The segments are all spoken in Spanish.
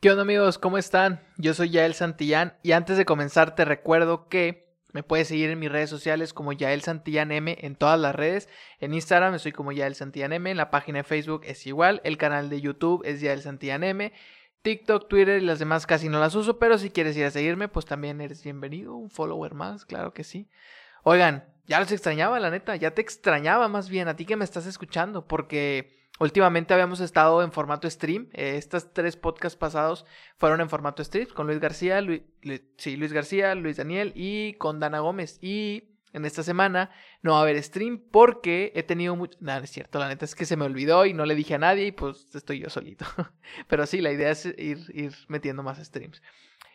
¿Qué onda amigos? ¿Cómo están? Yo soy Yael Santillán y antes de comenzar te recuerdo que me puedes seguir en mis redes sociales como Yael Santillán M en todas las redes. En Instagram estoy como Yael Santillán M, en la página de Facebook es igual, el canal de YouTube es Yael Santillán M, TikTok, Twitter y las demás casi no las uso, pero si quieres ir a seguirme pues también eres bienvenido, un follower más, claro que sí. Oigan, ya los extrañaba la neta, ya te extrañaba más bien a ti que me estás escuchando porque... Últimamente habíamos estado en formato stream. Eh, estas tres podcasts pasados fueron en formato stream con Luis García, Luis, sí, Luis García, Luis Daniel y con Dana Gómez. Y en esta semana no va a haber stream porque he tenido mucho... Nada, es cierto, la neta es que se me olvidó y no le dije a nadie y pues estoy yo solito. Pero sí, la idea es ir, ir metiendo más streams.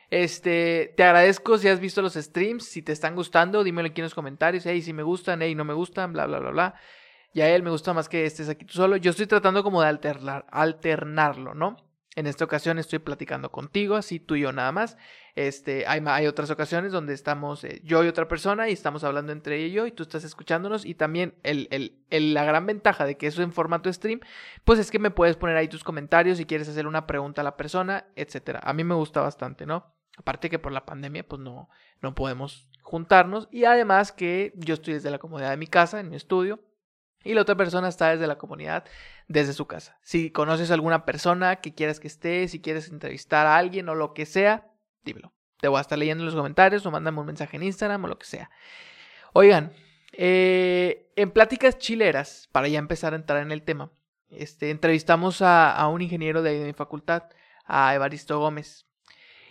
Este, te agradezco si has visto los streams, si te están gustando, dímelo aquí en los comentarios, hey, si me gustan, hey, no me gustan, bla, bla, bla, bla y a él me gusta más que estés aquí tú solo. Yo estoy tratando como de alternar, alternarlo, ¿no? En esta ocasión estoy platicando contigo, así tú y yo nada más. Este, hay, hay otras ocasiones donde estamos eh, yo y otra persona y estamos hablando entre ella y yo y tú estás escuchándonos. Y también el, el, la gran ventaja de que eso en formato stream, pues es que me puedes poner ahí tus comentarios si quieres hacer una pregunta a la persona, etcétera. A mí me gusta bastante, ¿no? Aparte que por la pandemia, pues no, no podemos juntarnos. Y además que yo estoy desde la comodidad de mi casa, en mi estudio y la otra persona está desde la comunidad, desde su casa. Si conoces a alguna persona que quieras que esté, si quieres entrevistar a alguien o lo que sea, dímelo. Te voy a estar leyendo en los comentarios o mándame un mensaje en Instagram o lo que sea. Oigan, eh, en pláticas chileras, para ya empezar a entrar en el tema, este, entrevistamos a, un ingeniero de mi facultad, a Evaristo Gómez.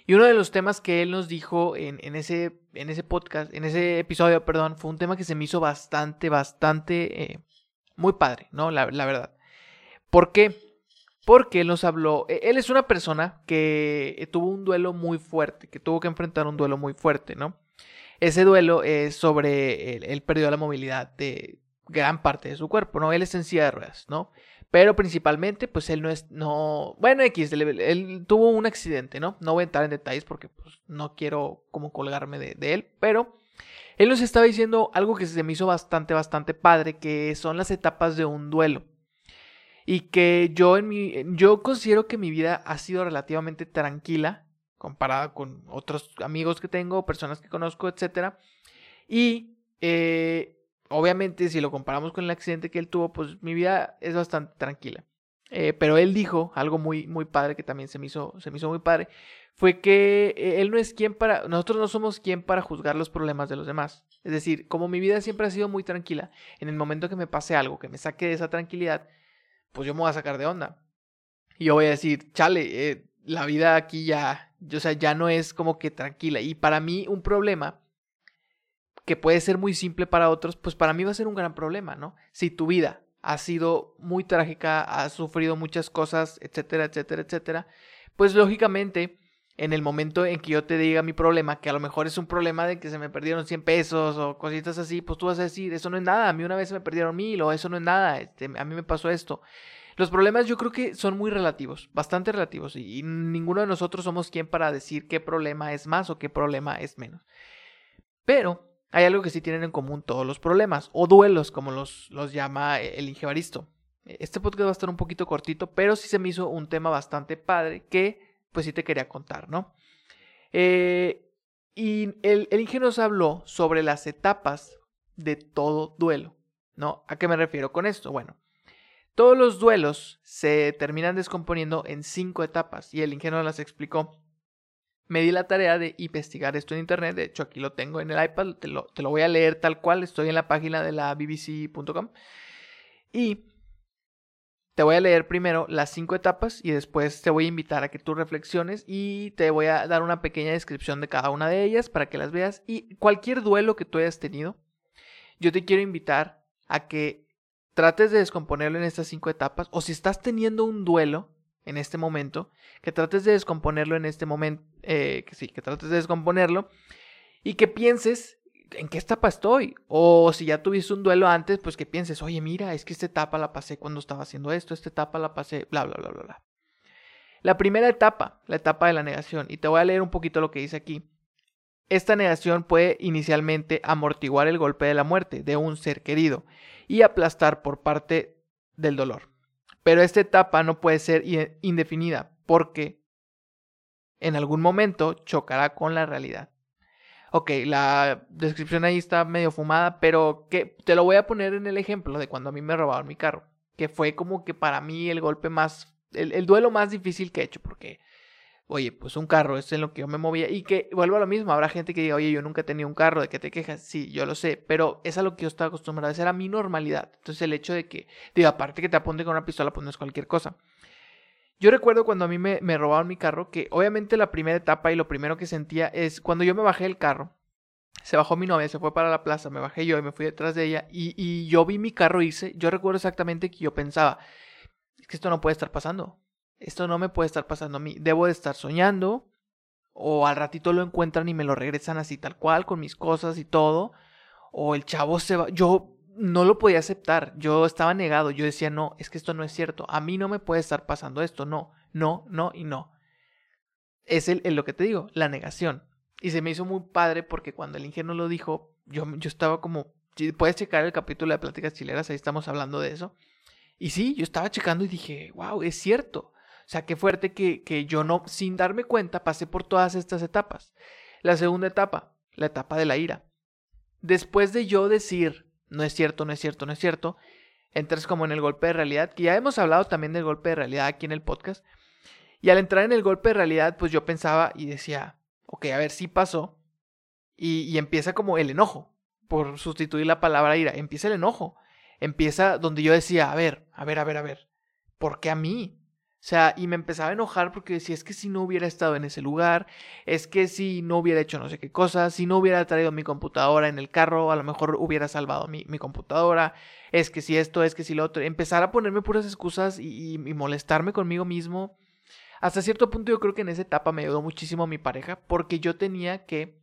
Y uno de los temas que él nos dijo en, ese, en ese podcast, en ese episodio, perdón, fue un tema que se me hizo bastante, bastante eh, muy padre, ¿no? La, verdad. ¿Por qué? Porque él nos habló, e, él es una persona que tuvo un duelo muy fuerte, que tuvo que enfrentar un duelo muy fuerte, ¿no? Ese duelo es sobre, él, perdió la movilidad de gran parte de su cuerpo, ¿no? Él es en silla de ruedas, ¿no? Pero principalmente, pues él no es, no, bueno, X, él, tuvo un accidente, ¿no? No voy a entrar en detalles porque pues, no quiero como colgarme de, de él, pero él nos estaba diciendo algo que se me hizo bastante, bastante padre, que son las etapas de un duelo. Y que yo en mi. Yo considero que mi vida ha sido relativamente tranquila. Comparada con otros amigos que tengo, personas que conozco, etc. Y eh, obviamente, si lo comparamos con el accidente que él tuvo, pues mi vida es bastante tranquila. Eh, pero él dijo algo muy, muy padre que también se me hizo, se me hizo muy padre fue que eh, él no es quien para, nosotros no somos quien para juzgar los problemas de los demás. Es decir, como mi vida siempre ha sido muy tranquila, en el momento que me pase algo, que me saque de esa tranquilidad, pues yo me voy a sacar de onda. Y yo voy a decir, chale, eh, la vida aquí ya, o sea, ya no es como que tranquila. Y para mí un problema que puede ser muy simple para otros, pues para mí va a ser un gran problema, ¿no? Si tu vida ha sido muy trágica, has sufrido muchas cosas, etcétera, etcétera, etcétera, pues lógicamente en el momento en que yo te diga mi problema, que a lo mejor es un problema de que se me perdieron 100 pesos o cositas así, pues tú vas a decir, eso no es nada, a mí una vez se me perdieron mil o eso no es nada, este, a mí me pasó esto. Los problemas yo creo que son muy relativos, bastante relativos, y, ninguno de nosotros somos quien para decir qué problema es más o qué problema es menos. Pero hay algo que sí tienen en común todos los problemas, o duelos, como los, los llama el Ingebaristo. Este podcast va a estar un poquito cortito, pero sí se me hizo un tema bastante padre que pues sí te quería contar, ¿no? Eh, y el, el ingeniero nos habló sobre las etapas de todo duelo, ¿no? ¿A qué me refiero con esto? Bueno, todos los duelos se terminan descomponiendo en cinco etapas y el ingeniero las explicó. Me di la tarea de investigar esto en internet, de hecho aquí lo tengo en el iPad, te lo, te lo voy a leer tal cual, estoy en la página de la bbc.com. Y te voy a leer primero las cinco etapas y después te voy a invitar a que tú reflexiones y te voy a dar una pequeña descripción de cada una de ellas para que las veas. Y cualquier duelo que tú hayas tenido, yo te quiero invitar a que trates de descomponerlo en estas cinco etapas o si estás teniendo un duelo en este momento, que trates de descomponerlo en este momento, eh, que sí, que trates de descomponerlo y que pienses ¿en qué etapa estoy? O si ya tuviste un duelo antes, pues que pienses, oye, mira, es que esta etapa la pasé cuando estaba haciendo esto, esta etapa la pasé, bla, bla, bla, bla, bla. La primera etapa, la etapa de la negación, y te voy a leer un poquito lo que dice aquí. Esta negación puede inicialmente amortiguar el golpe de la muerte de un ser querido y aplastar por parte del dolor. Pero esta etapa no puede ser indefinida porque en algún momento chocará con la realidad. Ok, la descripción ahí está medio fumada, pero que te lo voy a poner en el ejemplo de cuando a mí me robaron mi carro, que fue como que para mí el golpe más, el, el duelo más difícil que he hecho, porque oye, pues un carro es en lo que yo me movía. Y que vuelvo a lo mismo, habrá gente que diga, oye, yo nunca he tenido un carro, ¿de qué te quejas? Sí, yo lo sé, pero es a lo que yo estaba acostumbrado, esa era mi normalidad. Entonces el hecho de que, digo, aparte que te apunte con una pistola, pues cualquier cosa. Yo recuerdo cuando a mí me, robaron mi carro, que obviamente la primera etapa y lo primero que sentía es cuando yo me bajé del carro, se bajó mi novia, se fue para la plaza, me bajé yo y me fui detrás de ella y, yo vi mi carro hice, yo recuerdo exactamente que yo pensaba, es que esto no puede estar pasando esto no me puede estar pasando a mí, debo de estar soñando, o al ratito lo encuentran y me lo regresan así tal cual, con mis cosas y todo, o el chavo se va, yo no lo podía aceptar, yo estaba negado, yo decía, no, es que esto no es cierto, a mí no me puede estar pasando esto, no, no, no y no. Es el, lo que te digo, la negación. Y se me hizo muy padre porque cuando el ingeniero lo dijo, yo, yo estaba como, puedes checar el capítulo de Pláticas Chileras, ahí estamos hablando de eso. Y sí, yo estaba checando y dije, wow, es cierto. O sea, qué fuerte que, que yo no, sin darme cuenta, pasé por todas estas etapas. La segunda etapa, la etapa de la ira. Después de yo decir, no es cierto, no es cierto, no es cierto, entras como en el golpe de realidad, que ya hemos hablado también del golpe de realidad aquí en el podcast. Y al entrar en el golpe de realidad, pues yo pensaba y decía, ok, a ver si pasó. Y, y, empieza como el enojo, por sustituir la palabra ira, empieza el enojo. Empieza donde yo decía, a ver, a ver, a ver, a ver, ¿por qué a mí? O sea, y me empezaba a enojar porque decía, es que si no hubiera estado en ese lugar, es que si no hubiera hecho no sé qué cosa, si no hubiera traído mi computadora en el carro, a lo mejor hubiera salvado mi, mi computadora, es que si esto, es que si lo otro, empezar a ponerme puras excusas y, y, molestarme conmigo mismo. Hasta cierto punto yo creo que en esa etapa me ayudó muchísimo mi pareja porque yo tenía que,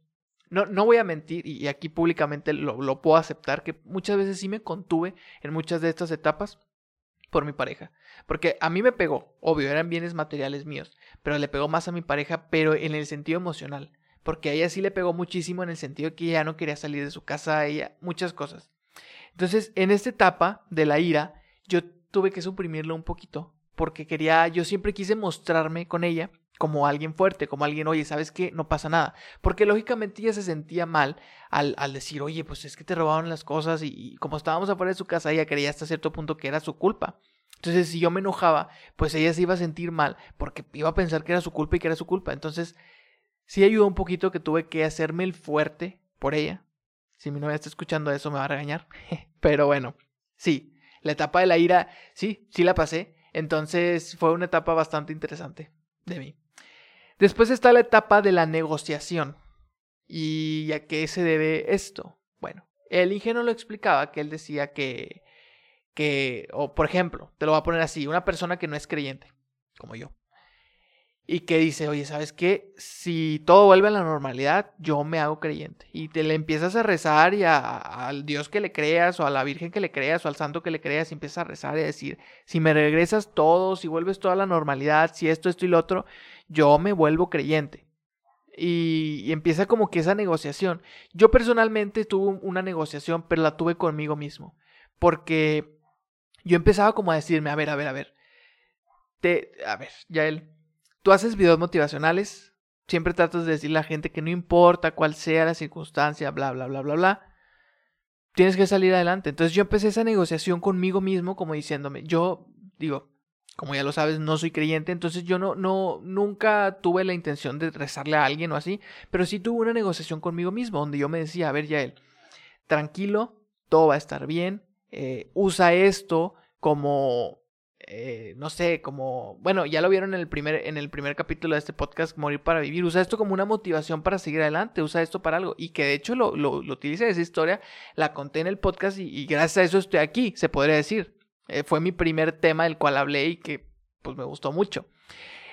no, no voy a mentir y, aquí públicamente lo, lo puedo aceptar, que muchas veces sí me contuve en muchas de estas etapas por mi pareja. Porque a mí me pegó, obvio, eran bienes materiales míos, pero le pegó más a mi pareja, pero en el sentido emocional. Porque a ella sí le pegó muchísimo en el sentido que ella no quería salir de su casa, ella, muchas cosas. Entonces, en esta etapa de la ira, yo tuve que suprimirlo un poquito, porque quería, yo siempre quise mostrarme con ella como alguien fuerte, como alguien, oye, ¿sabes qué? No pasa nada. Porque lógicamente ella se sentía mal al, al decir, oye, pues es que te robaron las cosas y, y, como estábamos afuera de su casa, ella creía hasta cierto punto que era su culpa. Entonces, si yo me enojaba, pues ella se iba a sentir mal porque iba a pensar que era su culpa y que era su culpa. Entonces, sí ayudó un poquito que tuve que hacerme el fuerte por ella. Si mi novia está escuchando eso, me va a regañar. Pero bueno, sí, la etapa de la ira, sí, sí la pasé. Entonces, fue una etapa bastante interesante de mí. Después está la etapa de la negociación. ¿Y a qué se debe esto? Bueno, el ingeniero lo explicaba, que él decía que, que, o por ejemplo, te lo voy a poner así, una persona que no es creyente, como yo, y que dice, oye, ¿sabes qué? Si todo vuelve a la normalidad, yo me hago creyente. Y te le empiezas a rezar y al Dios que le creas, o a la Virgen que le creas, o al santo que le creas, y empiezas a rezar y a decir, si me regresas todo, si vuelves toda la normalidad, si esto, esto y lo otro, yo me vuelvo creyente. Y, y, empieza como que esa negociación. Yo personalmente tuve una negociación, pero la tuve conmigo mismo. Porque yo empezaba como a decirme, a ver, a ver, a ver. Te, a ver, ya él. Tú haces videos motivacionales. Siempre tratas de decirle a la gente que no importa cuál sea la circunstancia, bla, bla, bla, bla, bla. Tienes que salir adelante. Entonces yo empecé esa negociación conmigo mismo, como diciéndome, yo digo, como ya lo sabes, no soy creyente, entonces yo no, no, nunca tuve la intención de rezarle a alguien o así, pero sí tuve una negociación conmigo mismo, donde yo me decía, a ver, Yael, tranquilo, todo va a estar bien, eh, usa esto como, eh, no sé, como, bueno, ya lo vieron en el, primer, en el primer capítulo de este podcast, Morir para Vivir, usa esto como una motivación para seguir adelante, usa esto para algo, y que de hecho lo, lo, lo utilicé esa historia, la conté en el podcast y, gracias a eso estoy aquí, se podría decir. Eh, fue mi primer tema del cual hablé y que pues me gustó mucho.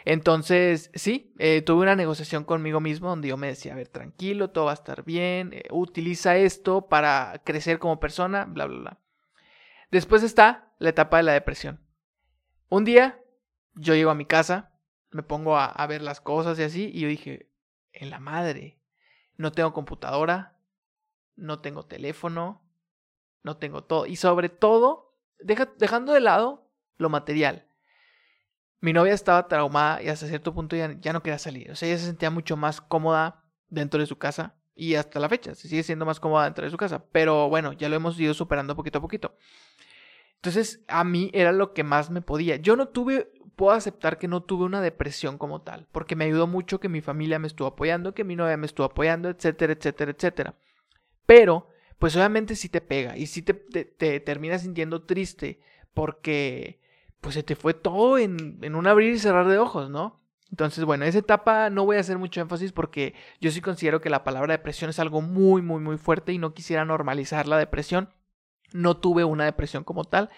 Entonces, sí, eh, tuve una negociación conmigo mismo donde yo me decía, a ver, tranquilo, todo va a estar bien, utiliza esto para crecer como persona, bla, bla, bla. Después está la etapa de la depresión. Un día yo llego a mi casa, me pongo a, ver las cosas y así, y yo dije, en la madre, no tengo computadora, no tengo teléfono, no tengo todo. Y sobre todo, deja, dejando de lado lo material. mi novia estaba traumada y hasta cierto punto ya, ya no quería salir. O sea, ella se sentía mucho más cómoda dentro de su casa y hasta la fecha se sigue siendo más cómoda dentro de su casa. Pero bueno, ya lo hemos ido superando poquito a poquito. Entonces, a mí era lo que más me podía. Yo no tuve, puedo aceptar que no tuve una depresión como tal, porque me ayudó mucho que mi familia me estuvo apoyando, que mi novia me estuvo apoyando, etcétera, etcétera, etcétera. Pero, pues obviamente sí te pega y sí te, te, terminas sintiendo triste porque, pues se te fue todo en, en un abrir y cerrar de ojos, ¿no? Entonces, bueno, esa etapa no voy a hacer mucho énfasis porque yo sí considero que la palabra depresión es algo muy, muy, muy fuerte y no quisiera normalizar la depresión. No tuve una depresión como tal.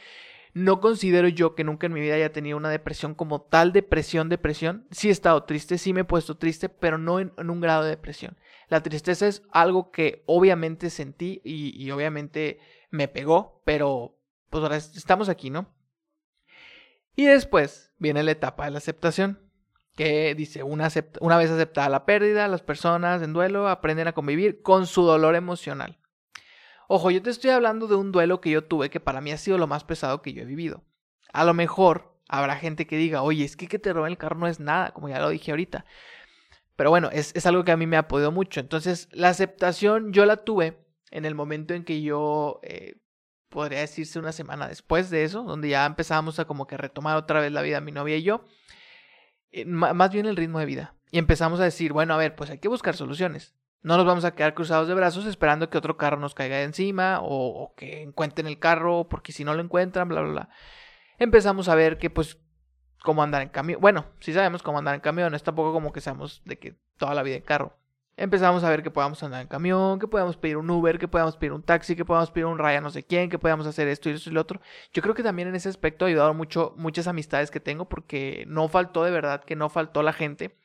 No considero yo que nunca en mi vida haya tenido una depresión como tal, depresión, depresión. Sí he estado triste, sí me he puesto triste, pero no en, un grado de depresión. La tristeza es algo que obviamente sentí y, obviamente me pegó, pero pues ahora estamos aquí, ¿no? Y después viene la etapa de la aceptación que dice, una vez aceptada la pérdida, las personas en duelo aprenden a convivir con su dolor emocional. Ojo, yo te estoy hablando de un duelo que yo tuve que para mí ha sido lo más pesado que yo he vivido. A lo mejor habrá gente que diga, oye, es que que te roben el carro no es nada, como ya lo dije ahorita. Pero bueno, es, es algo que a mí me ha podido mucho. Entonces, la aceptación yo la tuve en el momento en que yo, eh, podría decirse una semana después de eso, donde ya empezamos a como que retomar otra vez la vida mi novia y yo. Eh, más bien el ritmo de vida. Y empezamos a decir, bueno, a ver, pues hay que buscar soluciones. No nos vamos a quedar cruzados de brazos esperando que otro carro nos caiga de encima o, que encuentren el carro porque si no lo encuentran, bla, bla, bla. Empezamos a ver que pues cómo andar en camión. Bueno, sí sabemos cómo andar en camión, es tampoco como que seamos de que toda la vida en carro empezamos a ver que podamos andar en camión, que podamos pedir un Uber, que podamos pedir un taxi, que podamos pedir un raya no sé quién, que podamos hacer esto y eso y lo otro. Yo creo que también en ese aspecto ha ayudado mucho muchas amistades que tengo porque no faltó de verdad que no faltó la gente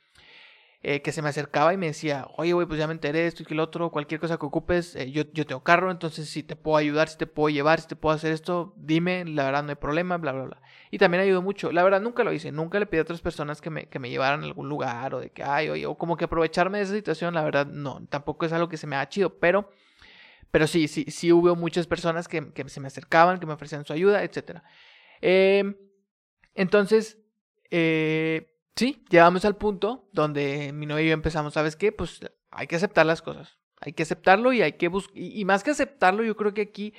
eh, que se me acercaba y me decía, oye, güey, pues ya me enteré esto y que lo otro, cualquier cosa que ocupes, eh, yo, yo tengo carro, entonces si te puedo ayudar, si te puedo llevar, si te puedo hacer esto, dime, la verdad no hay problema, bla, bla, bla. Y también ayudó mucho. La verdad nunca lo hice, nunca le pedí a otras personas que me, que me llevaran a algún lugar o de que, ay, oye, o como que aprovecharme de esa situación, la verdad no, tampoco es algo que se me ha chido, pero... Pero sí, sí, sí hubo muchas personas que, que se me acercaban, que me ofrecían su ayuda, etc. Em, entonces, eh, sí, llegamos al punto donde mi novia y yo empezamos, ¿sabes qué? Pues hay que aceptar las cosas. Hay que aceptarlo y hay que buscar. Y, más que aceptarlo, yo creo que aquí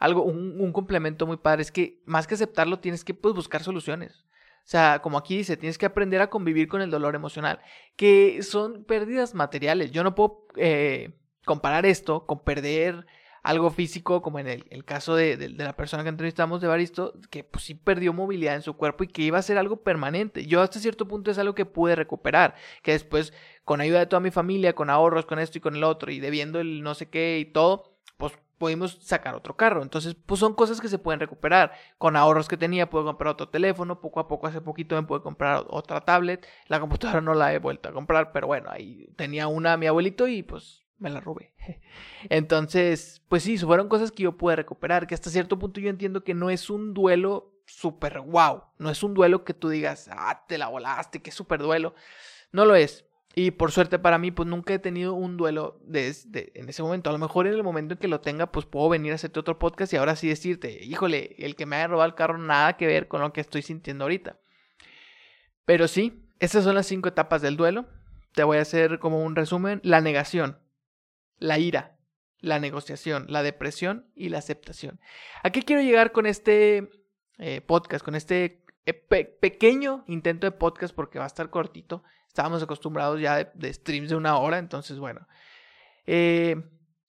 algo, un, complemento muy padre es que más que aceptarlo, tienes que pues, buscar soluciones. O sea, como aquí dice, tienes que aprender a convivir con el dolor emocional, que son pérdidas materiales. Yo no puedo eh, comparar esto con perder algo físico, como en el, caso de, la persona que entrevistamos de Baristo, que pues sí perdió movilidad en su cuerpo y que iba a ser algo permanente. Yo hasta cierto punto es algo que pude recuperar, que después con ayuda de toda mi familia, con ahorros, con esto y con el otro, y debiendo el no sé qué y todo, pues pudimos sacar otro carro. Entonces, pues son cosas que se pueden recuperar. Con ahorros que tenía, puedo comprar otro teléfono. Poco a poco, hace poquito me pude comprar otra tablet. La computadora no la he vuelto a comprar, pero bueno, ahí tenía una mi abuelito y pues me la robé. Entonces, pues sí, fueron cosas que yo pude recuperar, que hasta cierto punto yo entiendo que no es un duelo súper wow, no es un duelo que tú digas, ah, te la volaste, qué súper duelo. No lo es. Y por suerte para mí, pues nunca he tenido un duelo desde en ese momento. A lo mejor en el momento en que lo tenga, pues puedo venir a hacerte otro podcast y ahora sí decirte, híjole, el que me haya robado el carro nada que ver con lo que estoy sintiendo ahorita. Pero sí, esas son las cinco etapas del duelo. Te voy a hacer como un resumen. La negación la ira, la negociación, la depresión y la aceptación. ¿A qué quiero llegar con este eh, podcast, con este eh, pequeño intento de podcast porque va a estar cortito? Estábamos acostumbrados ya de, streams de una hora, entonces bueno. Eh,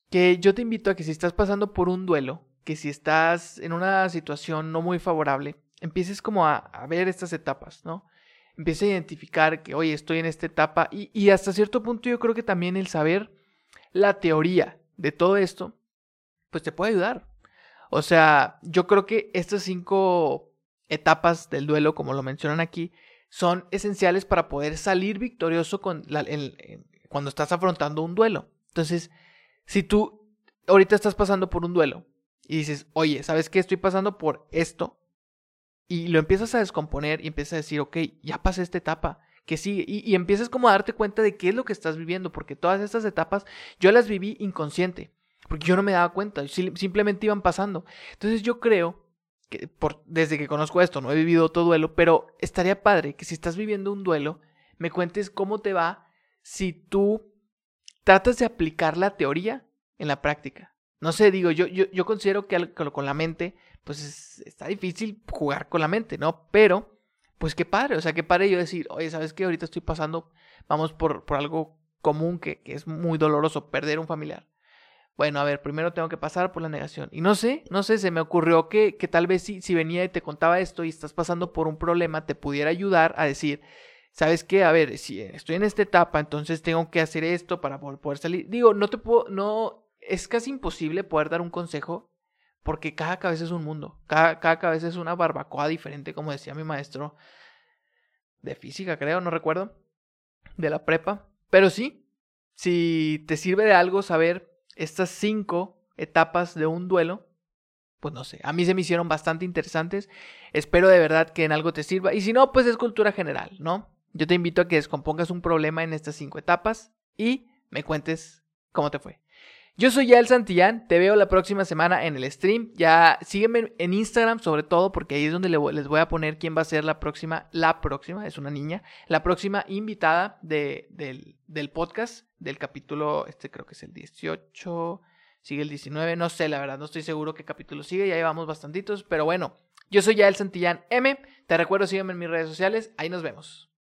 que yo te invito a que si estás pasando por un duelo, que si estás en una situación no muy favorable, empieces como a, ver estas etapas, ¿no? Empieces a identificar que, oye, estoy en esta etapa y hasta cierto punto yo creo que también el saber la teoría de todo esto, pues te puede ayudar. O sea, yo creo que estas cinco etapas del duelo, como lo mencionan aquí, son esenciales para poder salir victorioso con cuando estás afrontando un duelo. Entonces, si tú ahorita estás pasando por un duelo y dices, oye, ¿sabes qué? Estoy pasando por esto. Y lo empiezas a descomponer y empiezas a decir, ok, ya pasé esta etapa que sigue. Y, empiezas como a darte cuenta de qué es lo que estás viviendo, porque todas estas etapas yo las viví inconsciente, porque yo no me daba cuenta, simplemente iban pasando. Entonces yo creo que por, desde que conozco esto, no he vivido otro duelo, pero estaría padre que si estás viviendo un duelo, me cuentes cómo te va si tú tratas de aplicar la teoría en la práctica. No sé, digo, yo, yo, yo considero que con la mente, pues está difícil jugar con la mente, ¿no? Pero, pues qué padre, o sea, qué padre yo decir, oye, ¿sabes qué? Ahorita estoy pasando, vamos por, por algo común que, que es muy doloroso, perder un familiar. Bueno, a ver, primero tengo que pasar por la negación. Y no sé, no sé, se me ocurrió que, que tal vez si, si venía y te contaba esto y estás pasando por un problema, te pudiera ayudar a decir, ¿sabes qué? A ver, si estoy en esta etapa, entonces tengo que hacer esto para poder salir. Digo, no te puedo, no, es casi imposible poder dar un consejo porque cada cabeza es un mundo, cada, cada cabeza es una barbacoa diferente, como decía mi maestro de física, creo, no recuerdo, de la prepa. Pero sí, si te sirve de algo saber estas cinco etapas de un duelo, pues no sé, a mí se me hicieron bastante interesantes. Espero de verdad que en algo te sirva. Y si no, pues es cultura general, ¿no? Yo te invito a que descompongas un problema en estas cinco etapas y me cuentes cómo te fue. Yo soy Yael Santillán, te veo la próxima semana en el stream. Ya sígueme en Instagram sobre todo porque ahí es donde les voy a poner quién va a ser la próxima, la próxima, es una niña, la próxima invitada de, del, del podcast, del capítulo, este creo que es el 18, sigue el 19, no sé, la verdad, no estoy seguro qué capítulo sigue, ya llevamos bastantitos, pero bueno, yo soy Yael Santillán M, te recuerdo sígueme en mis redes sociales, ahí nos vemos.